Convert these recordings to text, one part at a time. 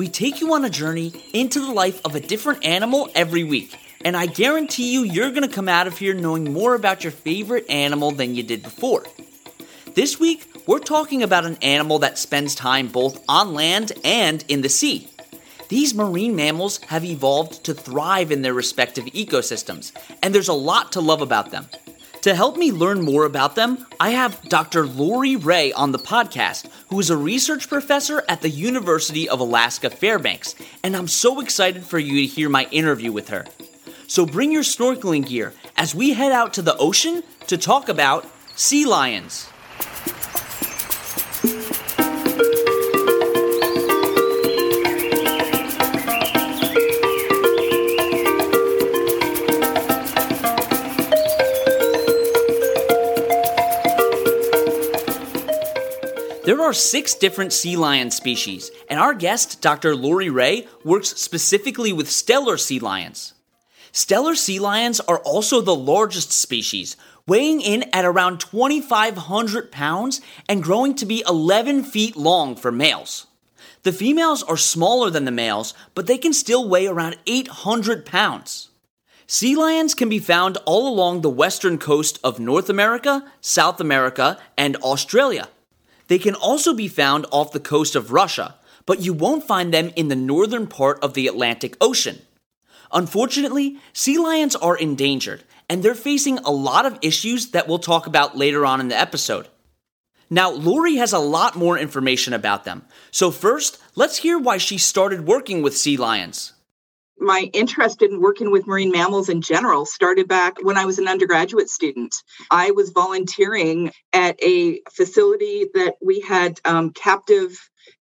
we take you on a journey into the life of a different animal every week. And I guarantee you, you're going to come out of here knowing more about your favorite animal than you did before. This week, we're talking about an animal that spends time both on land and in the sea. These marine mammals have evolved to thrive in their respective ecosystems, and there's a lot to love about them. To help me learn more about them, I have Dr. Lorrie Rea on the podcast, who is a research professor at the University of Alaska Fairbanks, and I'm so excited for you to hear my interview with her. So bring your snorkeling gear as we head out to the ocean to talk about sea lions. There are six different sea lion species, and our guest, Dr. Lorrie Rea, works specifically with Steller sea lions. Steller sea lions are also the largest species, weighing in at around 2,500 pounds and growing to be 11 feet long for males. The females are smaller than the males, but they can still weigh around 800 pounds. Sea lions can be found all along the western coast of North America, South America, and Australia. They can also be found off the coast of Russia, but you won't find them in the northern part of the Atlantic Ocean. Unfortunately, sea lions are endangered, and they're facing a lot of issues that we'll talk about later on in the episode. Now, Lorrie has a lot more information about them. So, first, let's hear why she started working with sea lions my interest in working with marine mammals in general started back when I was an undergraduate student. I was volunteering at a facility that we had um, captive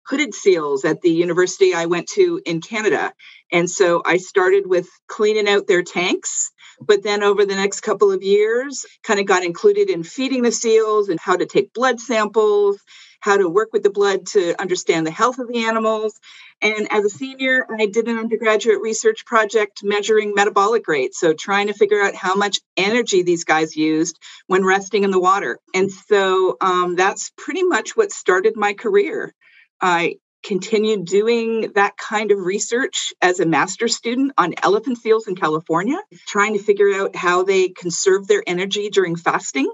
hooded seals at the university I went to in Canada. And so I started with cleaning out their tanks. But then over the next couple of years, kind of got included in feeding the seals and how to take blood samples, how to work with the blood to understand the health of the animals. And as a senior, I did an undergraduate research project measuring metabolic rate. So, trying to figure out how much energy these guys used when resting in the water. And so um, that's pretty much what started my career. I continued doing that kind of research as a master's student on elephant seals in California, trying to figure out how they conserve their energy during fasting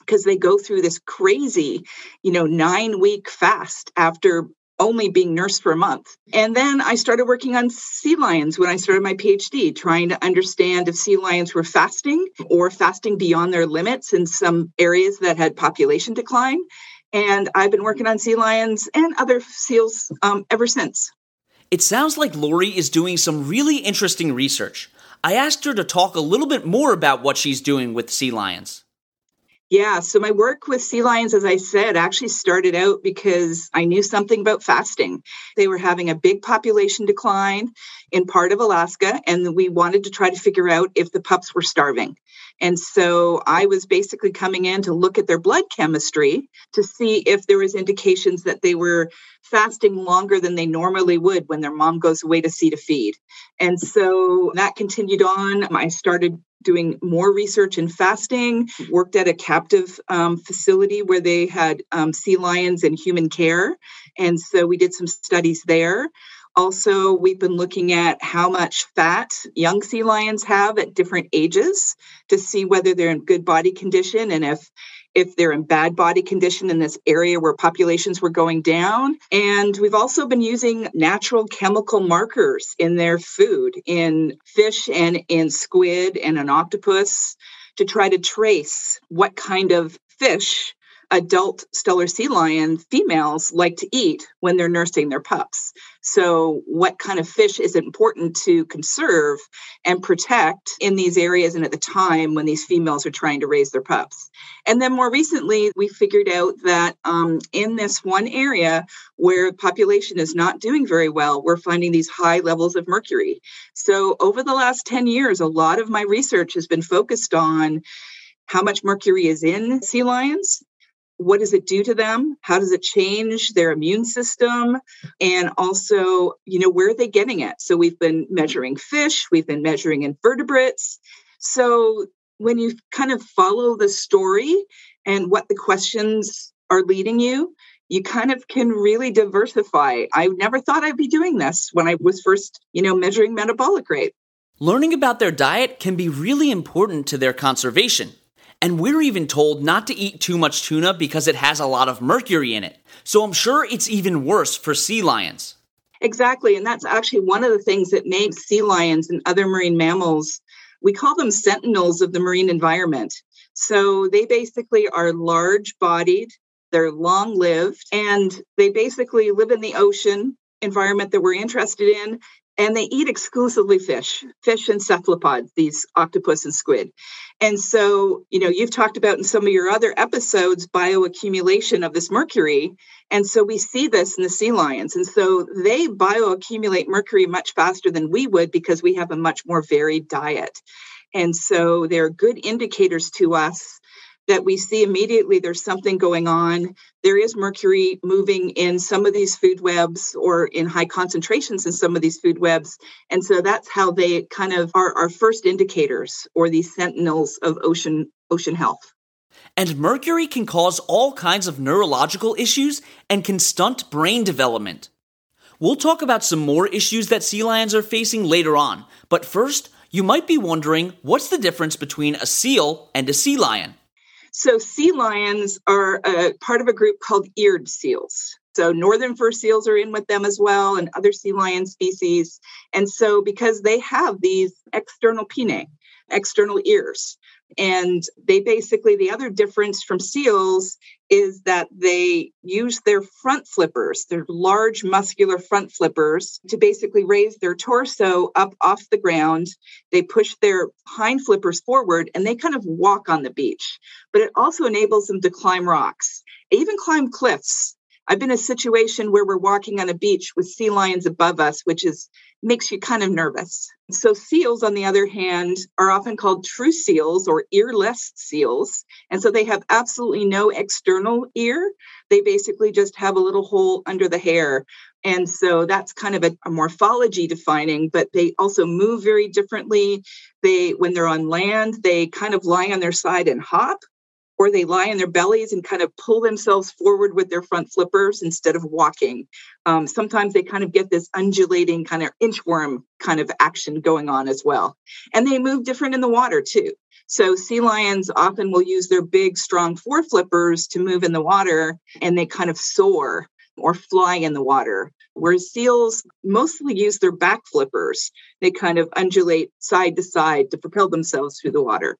because they go through this crazy, you know, nine week fast after only being nursed for a month. And then I started working on sea lions when I started my PhD, trying to understand if sea lions were fasting or fasting beyond their limits in some areas that had population decline. And I've been working on sea lions and other seals um, ever since. It sounds like Lorrie is doing some really interesting research. I asked her to talk a little bit more about what she's doing with sea lions. Yeah, so my work with sea lions, as I said, actually started out because I knew something about fasting. They were having a big population decline in part of Alaska, and we wanted to try to figure out if the pups were starving. And so I was basically coming in to look at their blood chemistry to see if there was indications that they were fasting longer than they normally would when their mom goes away to sea to feed. And so that continued on. I started doing more research in fasting, worked at a captive um, facility where they had um, sea lions and human care. And so we did some studies there. Also, we've been looking at how much fat young sea lions have at different ages to see whether they're in good body condition and if if they're in bad body condition in this area where populations were going down. And we've also been using natural chemical markers in their food, in fish and in squid and an octopus, to try to trace what kind of fish adult Steller sea lion females like to eat when they're nursing their pups. So, what kind of fish is important to conserve and protect in these areas and at the time when these females are trying to raise their pups? And then more recently, we figured out that um, in this one area where population is not doing very well, we're finding these high levels of mercury. So, over the last 10 years, a lot of my research has been focused on how much mercury is in sea lions what does it do to them? How does it change their immune system? And also you know where are they getting it? So we've been measuring fish we've been measuring invertebrates. So when you kind of follow the story and what the questions are leading you you kind of can really diversify. I never thought i'd be doing this when i was first you know measuring metabolic rate. Learning about their diet can be really important to their conservation and we're even told not to eat too much tuna because it has a lot of mercury in it. So I'm sure it's even worse for sea lions. Exactly. And that's actually one of the things that makes sea lions and other marine mammals, we call them sentinels of the marine environment. So they basically are large bodied, they're long lived, and they basically live in the ocean environment that we're interested in and they eat exclusively fish, fish and cephalopods, these octopus and squid. And so, you know, you've talked about in some of your other episodes bioaccumulation of this mercury. And so we see this in the sea lions. And so they bioaccumulate mercury much faster than we would because we have a much more varied diet. And so they're good indicators to us that we see immediately there's something going on. There is mercury moving in some of these food webs or in high concentrations in some of these food webs. And so that's how they kind of are our first indicators or these sentinels of ocean ocean health. And mercury can cause all kinds of neurological issues and can stunt brain development. We'll talk about some more issues that sea lions are facing later on, but first, you might be wondering what's the difference between a seal and a sea lion? So, sea lions are a part of a group called eared seals. So, northern fur seals are in with them as well, and other sea lion species. And so, because they have these external pinnae, external ears, and they basically, the other difference from seals is that they use their front flippers, their large muscular front flippers, to basically raise their torso up off the ground. They push their hind flippers forward and they kind of walk on the beach. But it also enables them to climb rocks, even climb cliffs. I've been in a situation where we're walking on a beach with sea lions above us, which is makes you kind of nervous. So, seals, on the other hand, are often called true seals or earless seals. And so they have absolutely no external ear. They basically just have a little hole under the hair. And so that's kind of a, a morphology defining, but they also move very differently. They, when they're on land, they kind of lie on their side and hop or they lie on their bellies and kind of pull themselves forward with their front flippers instead of walking. Um, sometimes they kind of get this undulating kind of inchworm kind of action going on as well. And they move different in the water too. So sea lions often will use their big, strong fore flippers to move in the water and they kind of soar or fly in the water. Whereas seals mostly use their back flippers. They kind of undulate side to side to propel themselves through the water.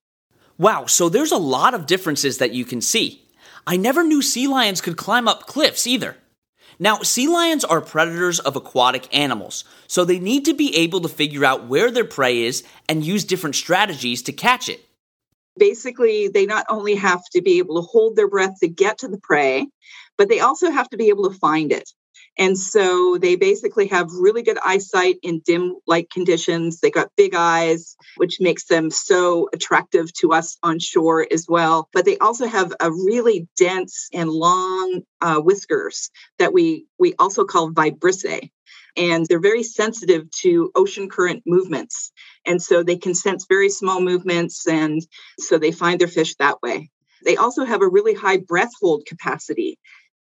Wow, so there's a lot of differences that you can see. I never knew sea lions could climb up cliffs either. Now, sea lions are predators of aquatic animals, so they need to be able to figure out where their prey is and use different strategies to catch it. Basically, they not only have to be able to hold their breath to get to the prey, but they also have to be able to find it. And so they basically have really good eyesight in dim light conditions. They got big eyes, which makes them so attractive to us on shore as well. But they also have a really dense and long uh, whiskers that we we also call vibrissae. And they're very sensitive to ocean current movements. And so they can sense very small movements. And so they find their fish that way. They also have a really high breath hold capacity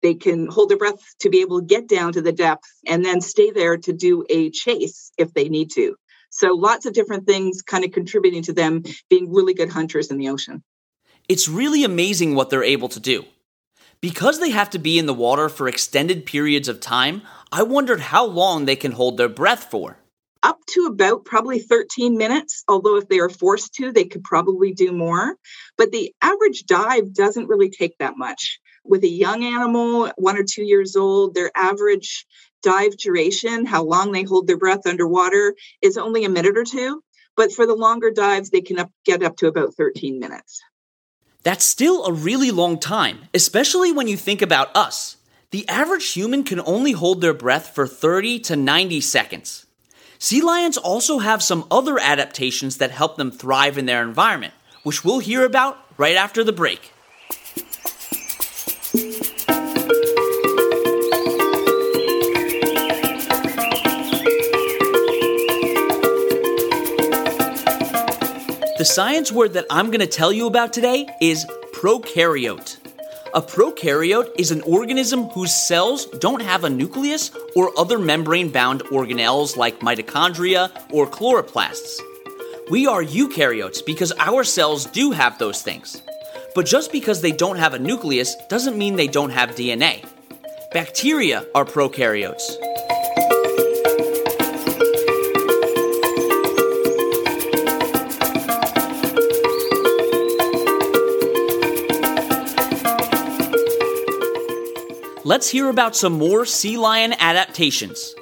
they can hold their breath to be able to get down to the depth and then stay there to do a chase if they need to. So lots of different things kind of contributing to them being really good hunters in the ocean. It's really amazing what they're able to do. Because they have to be in the water for extended periods of time, I wondered how long they can hold their breath for. Up to about probably 13 minutes, although if they are forced to, they could probably do more. But the average dive doesn't really take that much With a young animal, one or two years old, their average dive duration, how long they hold their breath underwater, is only a minute or two. But for the longer dives, they can up, get up to about 13 minutes. That's still a really long time, especially when you think about us. The average human can only hold their breath for 30 to 90 seconds. Sea lions also have some other adaptations that help them thrive in their environment, which we'll hear about right after the break. Science word that I'm going to tell you about today is prokaryote. A prokaryote is an organism whose cells don't have a nucleus or other membrane bound organelles like mitochondria or chloroplasts. We are eukaryotes because our cells do have those things. But just because they don't have a nucleus doesn't mean they don't have DNA. Bacteria are prokaryotes. Let's hear about some more sea lion adaptations.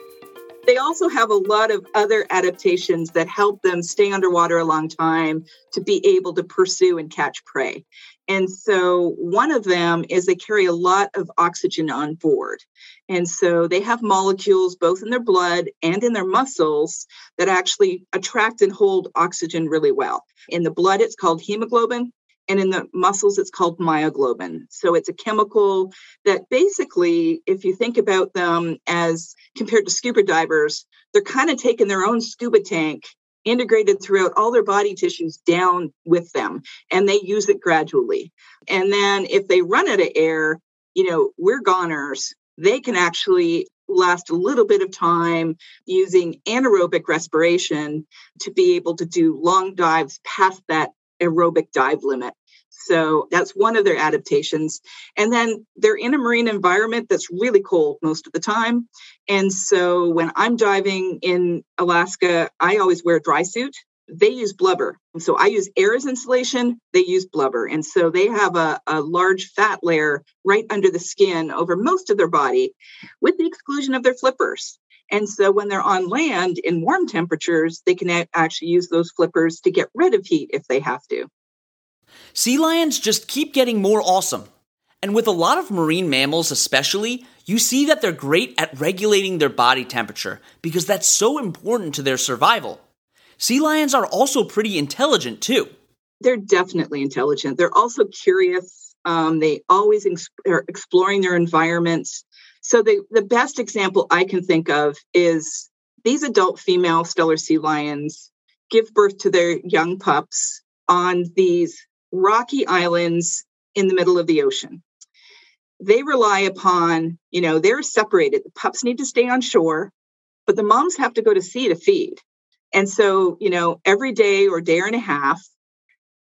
They also have a lot of other adaptations that help them stay underwater a long time to be able to pursue and catch prey. And so, one of them is they carry a lot of oxygen on board. And so, they have molecules both in their blood and in their muscles that actually attract and hold oxygen really well. In the blood, it's called hemoglobin. And in the muscles, it's called myoglobin. So it's a chemical that basically, if you think about them as compared to scuba divers, they're kind of taking their own scuba tank integrated throughout all their body tissues down with them and they use it gradually and then if they run out of air you know we're goners they can actually last a little bit of time using anaerobic respiration to be able to do long dives past that aerobic dive limit. So that's one of their adaptations. And then they're in a marine environment that's really cold most of the time. And so when I'm diving in Alaska, I always wear a dry suit. They use blubber. So I use air as insulation, they use blubber. And so they have a, a large fat layer right under the skin over most of their body, with the exclusion of their flippers. And so when they're on land in warm temperatures, they can actually use those flippers to get rid of heat if they have to. Sea lions just keep getting more awesome. And with a lot of marine mammals, especially, you see that they're great at regulating their body temperature because that's so important to their survival. Sea lions are also pretty intelligent, too. They're definitely intelligent. They're also curious. Um, they always ex- are exploring their environments. So the, the best example I can think of is these adult female Steller sea lions give birth to their young pups on these rocky islands in the middle of the ocean. They rely upon, you know, they're separated. The pups need to stay on shore, but the moms have to go to sea to feed. And so, you know, every day or day and a half,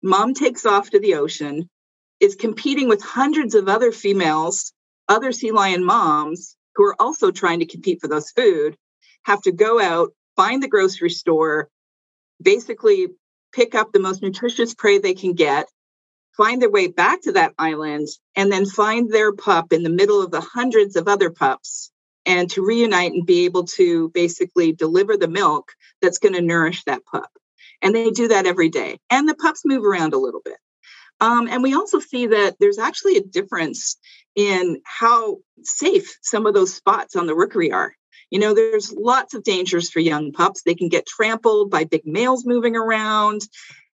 mom takes off to the ocean, is competing with hundreds of other females other sea lion moms who are also trying to compete for those food have to go out, find the grocery store, basically pick up the most nutritious prey they can get, find their way back to that island, and then find their pup in the middle of the hundreds of other pups and to reunite and be able to basically deliver the milk that's going to nourish that pup. And they do that every day. And the pups move around a little bit. Um, and we also see that there's actually a difference in how safe some of those spots on the rookery are. You know, there's lots of dangers for young pups. They can get trampled by big males moving around.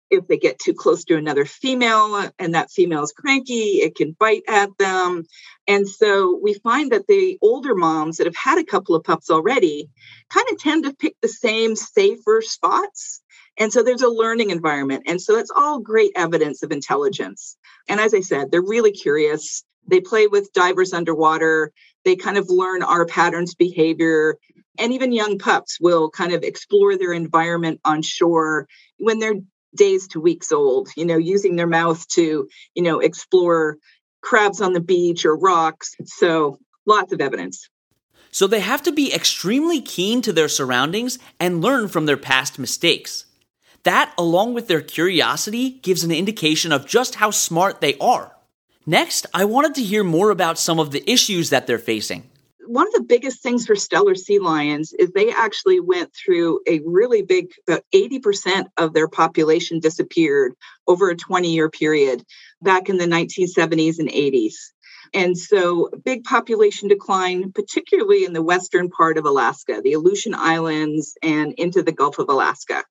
If they get too close to another female uh, and that female is cranky, it can bite at them. And so we find that the older moms that have had a couple of pups already kind of tend to pick the same safer spots and so there's a learning environment. And so it's all great evidence of intelligence. And as I said, they're really curious. They play with divers underwater. They kind of learn our patterns behavior. And even young pups will kind of explore their environment on shore when they're days to weeks old, you know, using their mouth to, you know, explore crabs on the beach or rocks. So lots of evidence. So they have to be extremely keen to their surroundings and learn from their past mistakes. That, along with their curiosity, gives an indication of just how smart they are. Next, I wanted to hear more about some of the issues that they're facing. One of the biggest things for Steller sea lions is they actually went through a really big about 80% of their population disappeared over a 20 year period back in the 1970s and 80s and so, big population decline, particularly in the western part of Alaska, the Aleutian Islands, and into the Gulf of Alaska.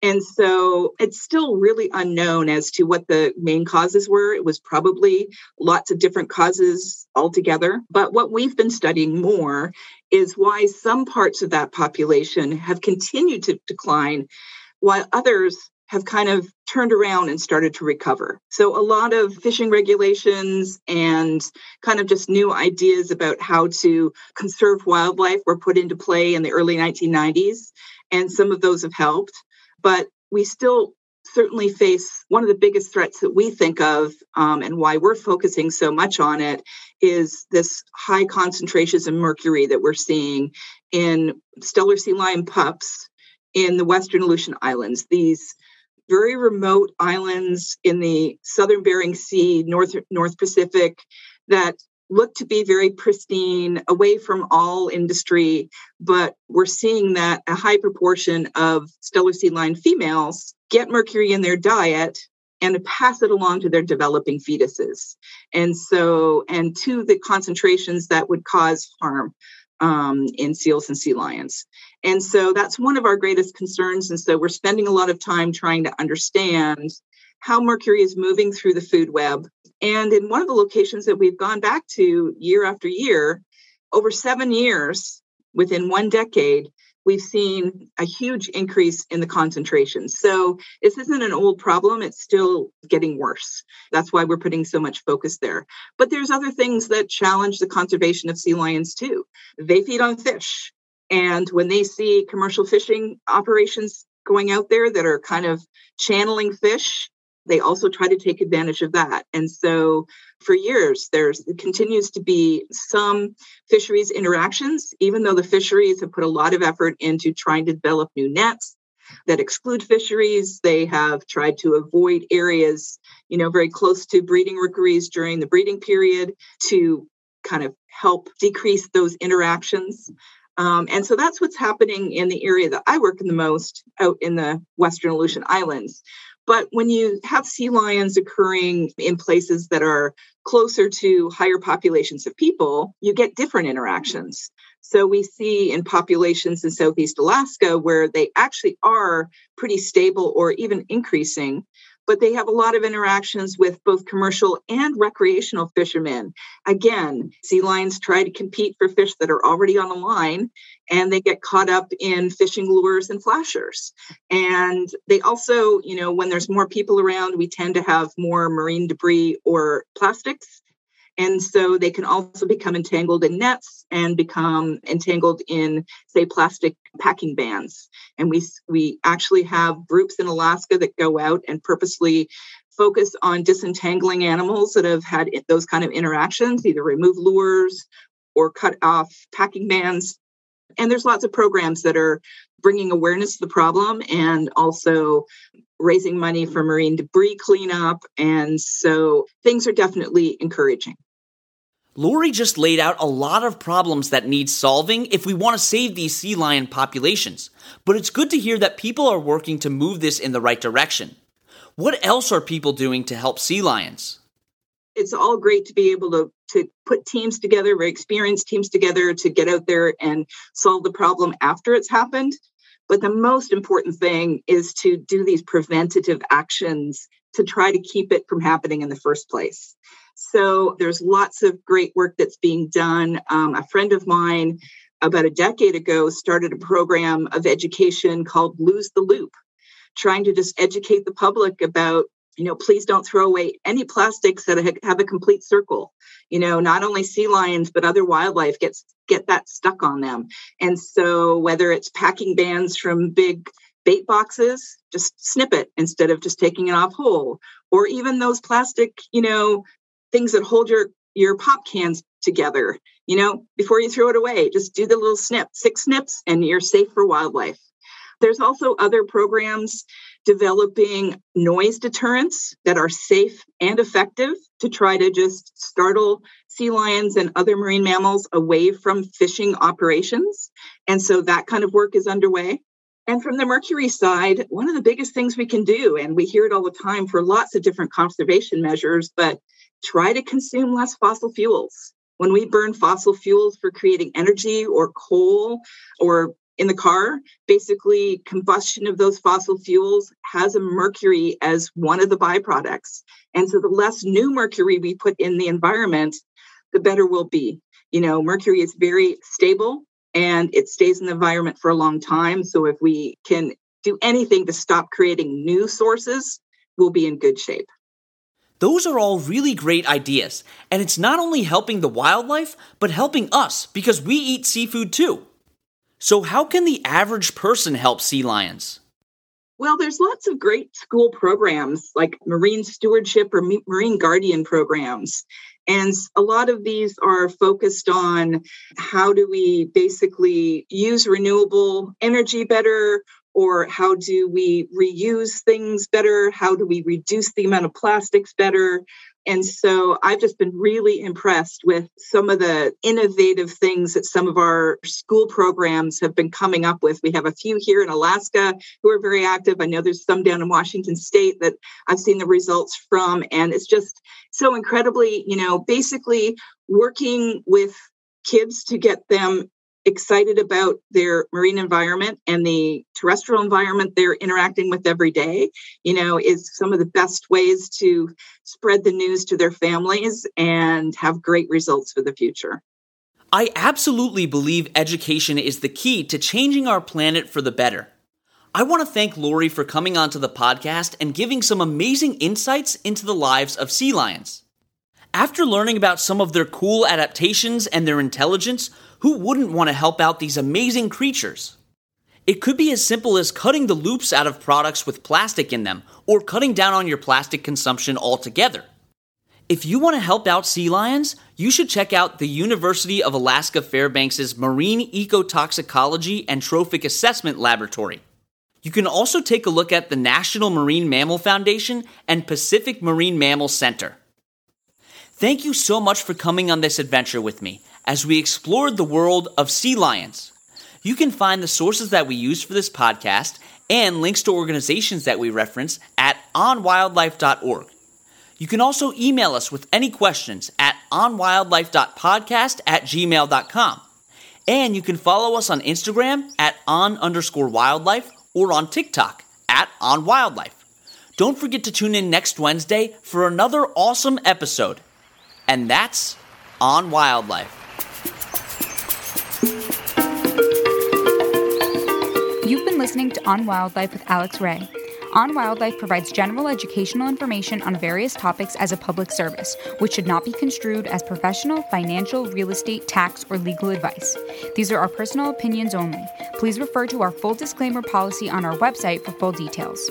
And so it's still really unknown as to what the main causes were. It was probably lots of different causes altogether. But what we've been studying more is why some parts of that population have continued to decline while others have kind of turned around and started to recover. So, a lot of fishing regulations and kind of just new ideas about how to conserve wildlife were put into play in the early 1990s, and some of those have helped. But we still certainly face one of the biggest threats that we think of um, and why we're focusing so much on it is this high concentrations of mercury that we're seeing in Steller sea lion pups in the western aleutian islands these very remote islands in the southern Bering Sea, North North Pacific that look to be very pristine, away from all industry, but we're seeing that a high proportion of Steller sea lion females get mercury in their diet and pass it along to their developing fetuses. And so, and to the concentrations that would cause harm um, in seals and sea lions. And so that's one of our greatest concerns. And so we're spending a lot of time trying to understand how mercury is moving through the food web. And in one of the locations that we've gone back to year after year, over seven years, within one decade, we've seen a huge increase in the concentration. So this isn't an old problem, it's still getting worse. That's why we're putting so much focus there. But there's other things that challenge the conservation of sea lions too. They feed on fish. And when they see commercial fishing operations going out there that are kind of channeling fish, they also try to take advantage of that. And so for years, there's continues to be some fisheries interactions, even though the fisheries have put a lot of effort into trying to develop new nets that exclude fisheries. They have tried to avoid areas, you know, very close to breeding rookeries during the breeding period to kind of help decrease those interactions. Um, and so that's what's happening in the area that I work in the most out in the Western Aleutian Islands. But when you have sea lions occurring in places that are closer to higher populations of people, you get different interactions. So we see in populations in Southeast Alaska where they actually are pretty stable or even increasing, but they have a lot of interactions with both commercial and recreational fishermen. Again, sea lions try to compete for fish that are already on the line and they get caught up in fishing lures and flashers. And they also, you know, when there's more people around, we tend to have more marine debris or plastics and so they can also become entangled in nets and become entangled in, say, plastic packing bands. And we, we actually have groups in Alaska that go out and purposely focus on disentangling animals that have had those kind of interactions, either remove lures or cut off packing bands. And there's lots of programs that are bringing awareness to the problem and also raising money for marine debris cleanup. And so things are definitely encouraging. Lorrie just laid out a lot of problems that need solving if we want to save these sea lion populations. But it's good to hear that people are working to move this in the right direction. What else are people doing to help sea lions? It's all great to be able to, to put teams together, very experienced teams together to get out there and solve the problem after it's happened. But the most important thing is to do these preventative actions to try to keep it from happening in the first place. So there's lots of great work that's being done. Um, a friend of mine about a decade ago started a program of education called Lose the Loop, trying to just educate the public about you know please don't throw away any plastics that have a complete circle you know not only sea lions but other wildlife gets get that stuck on them and so whether it's packing bands from big bait boxes just snip it instead of just taking it off whole or even those plastic you know things that hold your your pop cans together you know before you throw it away just do the little snip six snips and you're safe for wildlife There's also other programs developing noise deterrents that are safe and effective to try to just startle sea lions and other marine mammals away from fishing operations. And so that kind of work is underway. And from the mercury side, one of the biggest things we can do, and we hear it all the time for lots of different conservation measures, but try to consume less fossil fuels. When we burn fossil fuels for creating energy or coal or in the car, basically combustion of those fossil fuels has a mercury as one of the byproducts. And so the less new mercury we put in the environment, the better we'll be. You know, mercury is very stable and it stays in the environment for a long time. So if we can do anything to stop creating new sources, we'll be in good shape. Those are all really great ideas, and it's not only helping the wildlife, but helping us because we eat seafood too. So, how can the average person help sea lions? Well, there's lots of great school programs like marine stewardship or marine guardian programs. And a lot of these are focused on how do we basically use renewable energy better, or how do we reuse things better? How do we reduce the amount of plastics better? And so I've just been really impressed with some of the innovative things that some of our school programs have been coming up with. We have a few here in Alaska who are very active. I know there's some down in Washington state that I've seen the results from. And it's just so incredibly, you know, basically working with kids to get them excited about their marine environment and the terrestrial environment they're interacting with every day, you know, is some of the best ways to spread the news to their families and have great results for the future. I absolutely believe education is the key to changing our planet for the better. I want to thank Lorrie for coming onto the podcast and giving some amazing insights into the lives of sea lions. After learning about some of their cool adaptations and their intelligence, who wouldn't want to help out these amazing creatures? It could be as simple as cutting the loops out of products with plastic in them, or cutting down on your plastic consumption altogether. If you want to help out sea lions, you should check out the University of Alaska Fairbanks' Marine Ecotoxicology and Trophic Assessment Laboratory. You can also take a look at the National Marine Mammal Foundation and Pacific Marine Mammal Center. Thank you so much for coming on this adventure with me as we explored the world of sea lions. You can find the sources that we use for this podcast and links to organizations that we reference at onwildlife.org. You can also email us with any questions at onwildlife.podcast at gmail.com. And you can follow us on Instagram at on underscore wildlife or on TikTok at onwildlife. Don't forget to tune in next Wednesday for another awesome episode. And that's On Wildlife. Listening to On Wildlife with Alex Ray. On Wildlife provides general educational information on various topics as a public service, which should not be construed as professional, financial, real estate, tax, or legal advice. These are our personal opinions only. Please refer to our full disclaimer policy on our website for full details.